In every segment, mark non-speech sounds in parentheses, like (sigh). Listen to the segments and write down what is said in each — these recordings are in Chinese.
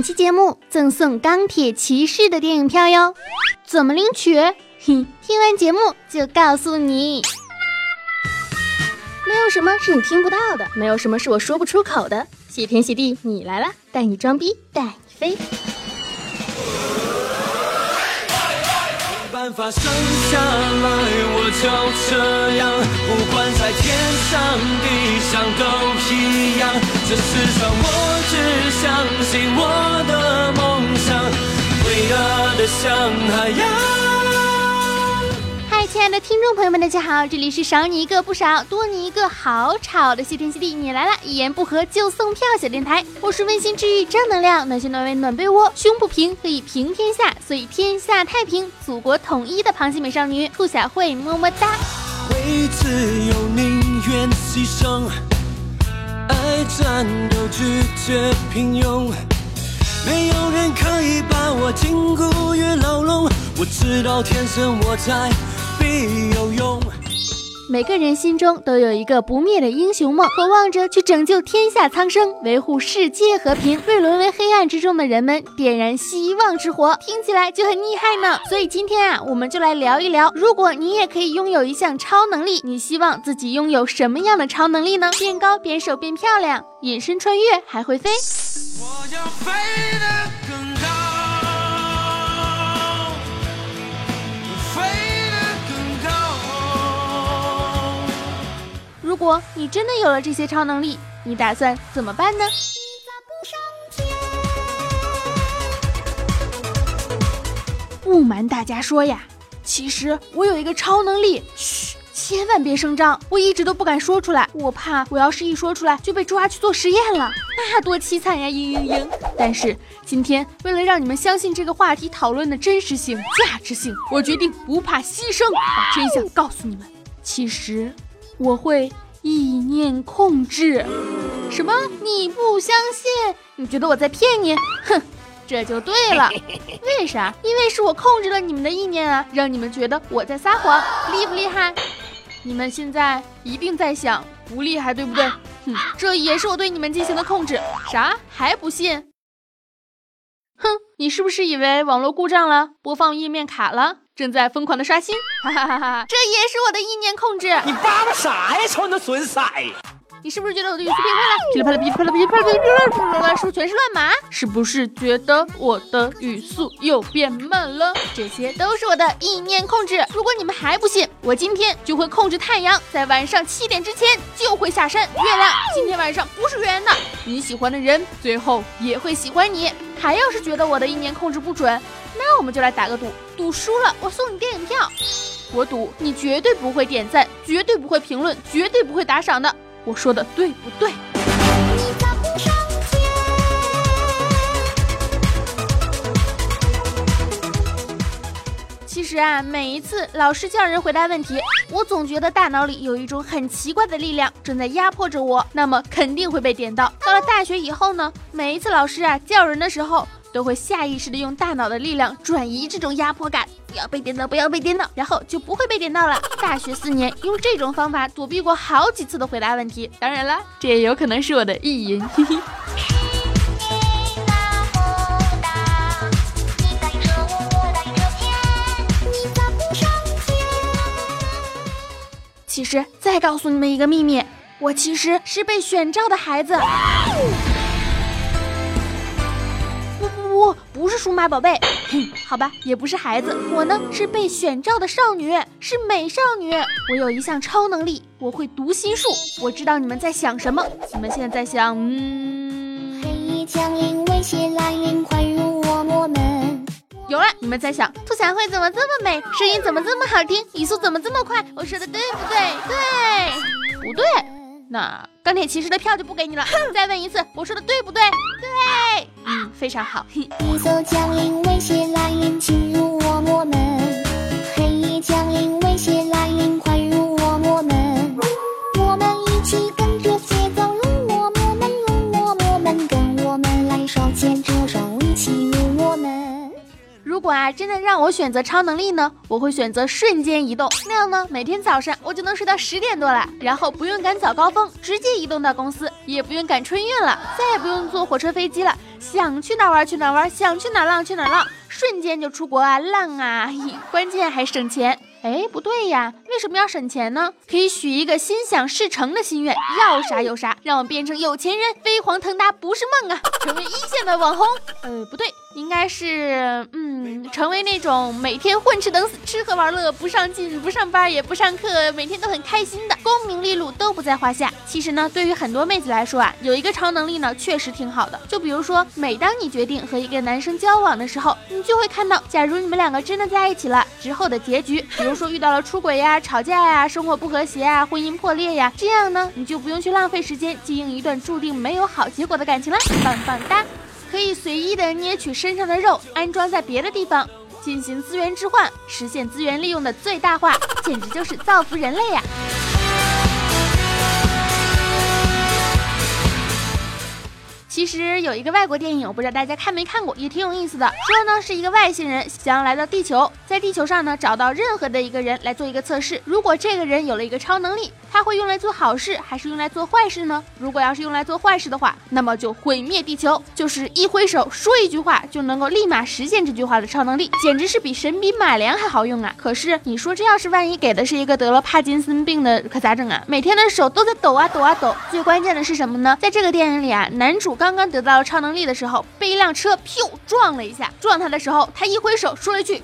本期节目赠送钢铁骑士的电影票哟，怎么领取？哼，听完节目就告诉你。没有什么是你听不到的，没有什么是我说不出口的。谢天谢地，你来了，带你装逼，带你飞。办法生下来，我就这样，不管在天上地上都一样。这世上我只相信我的梦想，伟大的像海洋。亲爱的听众朋友们，大家好，这里是少你一个不少，多你一个好吵的谢天谢地你来了，一言不合就送票小电台，我是温馨治愈正能量，暖心暖胃暖被窝，胸不平可以平天下，所以天下太平，祖国统一的螃蟹美少女兔小慧，么么哒。为自由宁愿牺牲，爱战斗拒绝平庸，没有人可以把我禁锢于牢笼，我知道天生我在。必有用。每个人心中都有一个不灭的英雄梦，渴望着去拯救天下苍生，维护世界和平，为沦为黑暗之中的人们点燃希望之火。听起来就很厉害呢。所以今天啊，我们就来聊一聊，如果你也可以拥有一项超能力，你希望自己拥有什么样的超能力呢？变高、变瘦、变漂亮，隐身穿越，还会飞。我要飞得果你真的有了这些超能力，你打算怎么办呢？不瞒大家说呀，其实我有一个超能力，嘘，千万别声张，我一直都不敢说出来，我怕我要是一说出来就被抓去做实验了，那多凄惨呀！嘤嘤嘤。但是今天为了让你们相信这个话题讨论的真实性、价值性，我决定不怕牺牲，把真相告诉你们。其实。我会意念控制，什么？你不相信？你觉得我在骗你？哼，这就对了。(laughs) 为啥？因为是我控制了你们的意念啊，让你们觉得我在撒谎，厉不厉害？你们现在一定在想，不厉害，对不对？哼，这也是我对你们进行的控制。啥？还不信？哼，你是不是以为网络故障了，播放页面卡了？正在疯狂的刷新，哈哈哈哈！这也是我的意念控制。你叭叭啥呀？瞅你那损色！你是不是觉得我的语速变快了？噼里啪啦，噼里啪啦，噼里啪啦，噼里啪啦，是不是全是乱码？是不是觉得我的语速又变慢了？这些都是我的意念控制。如果你们还不信，我今天就会控制太阳，在晚上七点之前就会下山。月亮今天晚上不是圆的，你喜欢的人最后也会喜欢你。还要是觉得我的意念控制不准？那我们就来打个赌，赌输了我送你电影票。我赌你绝对不会点赞，绝对不会评论，绝对不会打赏的。我说的对不对？其实啊，每一次老师叫人回答问题，我总觉得大脑里有一种很奇怪的力量正在压迫着我，那么肯定会被点到。到了大学以后呢，每一次老师啊叫人的时候。都会下意识的用大脑的力量转移这种压迫感，不要被点到，不要被点到，然后就不会被点到了。(laughs) 大学四年用这种方法躲避过好几次的回答问题，当然了，这也有可能是我的意淫。嘿 (laughs) 嘿其实，再告诉你们一个秘密，我其实是被选召的孩子。不，不是数码宝贝，哼好吧，也不是孩子，我呢是被选召的少女，是美少女。我有一项超能力，我会读心术。我知道你们在想什么，你们现在在想，嗯，黑夜降临，威胁来临，快入我魔门。有了，你们在想，兔小慧怎么这么美，声音怎么这么好听，语速怎么这么快？我说的对不对？对，不对？那钢铁骑士的票就不给你了。再问一次，我说的对不对？对，嗯，非常好。(laughs) 一座江陵危险让我选择超能力呢，我会选择瞬间移动。那样呢，每天早上我就能睡到十点多了，然后不用赶早高峰，直接移动到公司，也不用赶春运了，再也不用坐火车飞机了，想去哪玩去哪玩，想去哪浪去哪浪，瞬间就出国啊浪啊，(laughs) 关键还省钱。哎，不对呀，为什么要省钱呢？可以许一个心想事成的心愿，要啥有啥，让我变成有钱人，飞黄腾达不是梦啊，成为一线的网红。呃，不对，应该是，嗯，成为那种每天混吃等死、吃喝玩乐、不上进、不上班也不上课，每天都很开心的，功名利禄都不在话下。其实呢，对于很多妹子来说啊，有一个超能力呢，确实挺好的。就比如说，每当你决定和一个男生交往的时候，你就会看到，假如你们两个真的在一起了之后的结局，比如。说遇到了出轨呀、吵架呀、生活不和谐啊、婚姻破裂呀，这样呢，你就不用去浪费时间经营一段注定没有好结果的感情了，棒棒哒！可以随意的捏取身上的肉，安装在别的地方，进行资源置换，实现资源利用的最大化，简直就是造福人类呀！其实有一个外国电影，我不知道大家看没看过，也挺有意思的。说呢是一个外星人想要来到地球，在地球上呢找到任何的一个人来做一个测试。如果这个人有了一个超能力，他会用来做好事还是用来做坏事呢？如果要是用来做坏事的话，那么就毁灭地球，就是一挥手说一句话就能够立马实现这句话的超能力，简直是比神笔马良还好用啊！可是你说这要是万一给的是一个得了帕金森病的，可咋整啊？每天的手都在抖啊抖啊抖。最关键的是什么呢？在这个电影里啊，男主。刚刚得到了超能力的时候，被一辆车噗撞了一下。撞他的时候，他一挥手说了一句噗，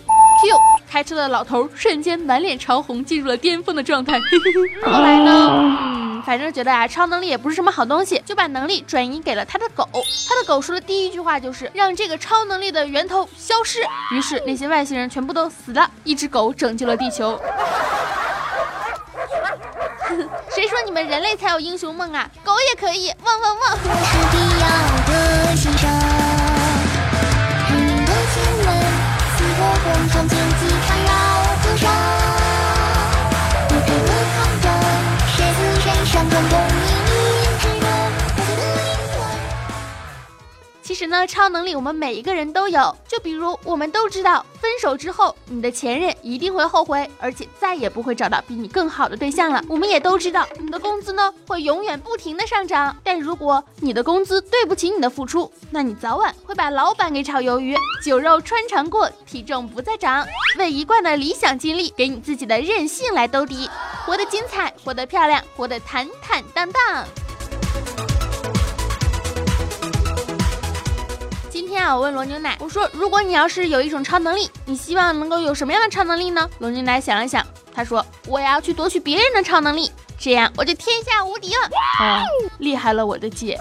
开车的老头瞬间满脸潮红，进入了巅峰的状态。(laughs) 后来呢，嗯，反正觉得啊，超能力也不是什么好东西，就把能力转移给了他的狗。他的狗说的第一句话就是让这个超能力的源头消失。于是那些外星人全部都死了，一只狗拯救了地球。谁说你们人类才有英雄梦啊？狗也可以，汪汪汪！呢，超能力我们每一个人都有。就比如，我们都知道，分手之后，你的前任一定会后悔，而且再也不会找到比你更好的对象了。我们也都知道，你的工资呢会永远不停的上涨。但如果你的工资对不起你的付出，那你早晚会把老板给炒鱿鱼，酒肉穿肠过，体重不再长，为一贯的理想经历，给你自己的任性来兜底，活得精彩，活得漂亮，活得坦坦荡荡。天啊！我问罗牛奶，我说如果你要是有一种超能力，你希望能够有什么样的超能力呢？罗牛奶想了想，他说我要去夺取别人的超能力，这样我就天下无敌了。哦，厉害了，我的姐！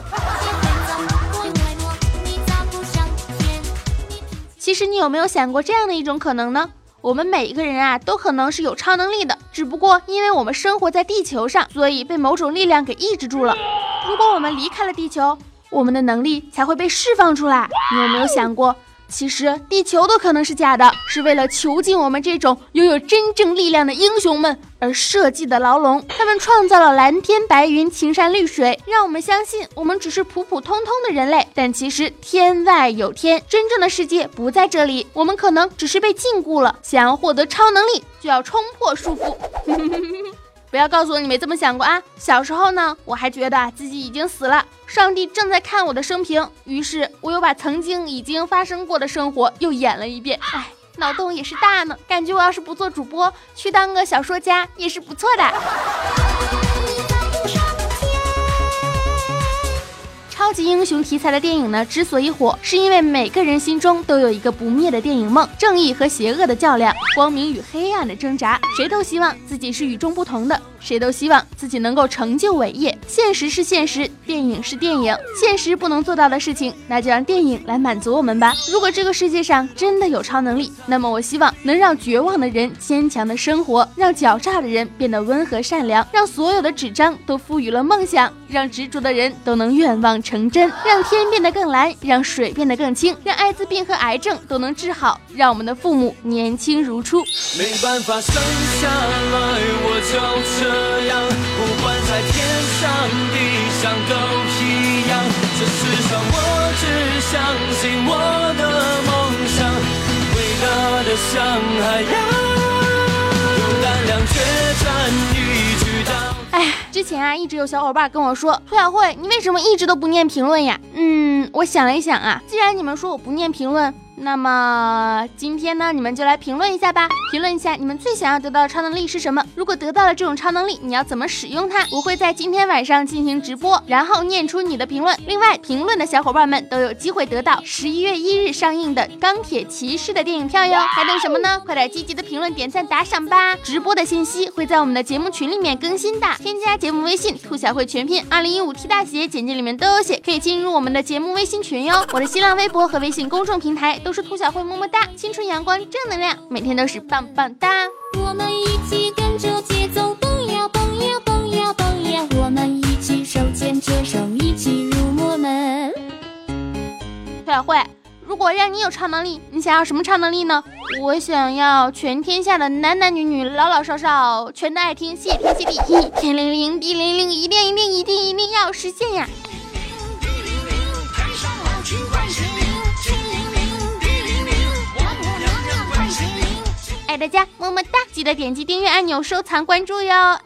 其实你有没有想过这样的一种可能呢？我们每一个人啊，都可能是有超能力的，只不过因为我们生活在地球上，所以被某种力量给抑制住了。如果我们离开了地球，我们的能力才会被释放出来。你有没有想过，其实地球都可能是假的，是为了囚禁我们这种拥有真正力量的英雄们而设计的牢笼？他们创造了蓝天白云、青山绿水，让我们相信我们只是普普通通的人类。但其实天外有天，真正的世界不在这里。我们可能只是被禁锢了。想要获得超能力，就要冲破束缚。不要告诉我你没这么想过啊！小时候呢，我还觉得自己已经死了，上帝正在看我的生平，于是我又把曾经已经发生过的生活又演了一遍。哎，脑洞也是大呢，感觉我要是不做主播，去当个小说家也是不错的。级英雄题材的电影呢，之所以火，是因为每个人心中都有一个不灭的电影梦，正义和邪恶的较量，光明与黑暗的挣扎，谁都希望自己是与众不同的。谁都希望自己能够成就伟业。现实是现实，电影是电影。现实不能做到的事情，那就让电影来满足我们吧。如果这个世界上真的有超能力，那么我希望能让绝望的人坚强的生活，让狡诈的人变得温和善良，让所有的纸张都赋予了梦想，让执着的人都能愿望成真，让天变得更蓝，让水变得更清，让艾滋病和癌症都能治好，让我们的父母年轻如初。没办法生下来，我就这样，不管在天上地上都一样。这世上我只相信我的梦想，伟大的像海洋，之前啊，一直有小伙伴跟我说，兔小慧，你为什么一直都不念评论呀？嗯，我想了一想啊，既然你们说我不念评论。那么今天呢，你们就来评论一下吧。评论一下你们最想要得到的超能力是什么？如果得到了这种超能力，你要怎么使用它？我会在今天晚上进行直播，然后念出你的评论。另外，评论的小伙伴们都有机会得到十一月一日上映的《钢铁骑士》的电影票哟。还等什么呢？快点积极的评论、点赞、打赏吧！直播的信息会在我们的节目群里面更新的，添加节目微信“兔小慧全拼二零一五 T 大写”，简介里面都有写，可以进入我们的节目微信群哟。我的新浪微博和微信公众平台都是兔小慧，么么哒，青春阳光正能量，每天都是棒棒哒。我们一起跟着节奏蹦呀蹦呀蹦呀蹦呀，我们一起手牵着手一起入魔门。兔小慧，如果让你有超能力，你想要什么超能力呢？我想要全天下的男男女女、老老少少全都爱听，谢天谢地，天灵灵地灵灵，一定一定一定一定要实现呀！爱大家么么哒，记得点击订阅按钮、收藏、关注哟。